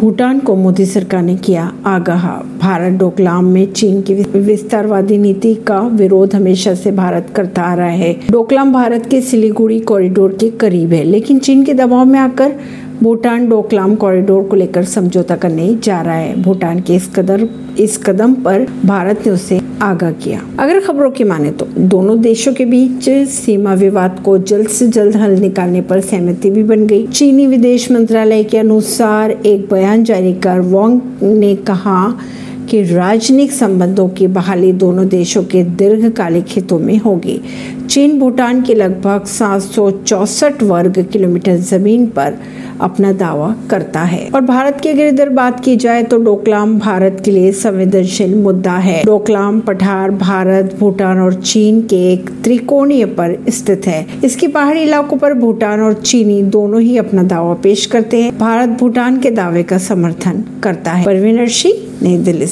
भूटान को मोदी सरकार ने किया आगाह। भारत डोकलाम में चीन की विस्तारवादी नीति का विरोध हमेशा से भारत करता आ रहा है। डोकलाम भारत के सिलीगुड़ी कॉरिडोर के करीब है, लेकिन चीन के दबाव में आकर भूटान डोकलाम कॉरिडोर को लेकर समझौता करने जा रहा है। भूटान के इस कदर, इस कदम पर भारत ने उसे आगाह किया। अगर खबरों की माने तो दोनों देशों के बीच सीमा विवाद को जल्द से जल्द हल निकालने पर सहमति भी बन गई। चीनी विदेश मंत्रालय के अनुसार एक बयान जारी कर वोंग ने कहा कि राजनयिक संबंधों की बहाली दोनों देशों के दीर्घकालिक हितों में होगी। चीन, भूटान के लगभग सात वर्ग किलोमीटर ज़मीन पर अपना दावा करता है। और भारत की अगर इधर बात की जाए तो डोकलाम भारत के लिए संवेदनशील मुद्दा है। डोकलाम, पठार, भारत, भूटान और चीन के एक त्रिकोणीय पर स्थित है। इसके पहाड़ी इलाकों पर भूटान और चीनी दोनों ही अपना दावा पेश करते हैं। भारत, भूटान के दावे का समर्थन करता है। परवीनर सिंह neydi deli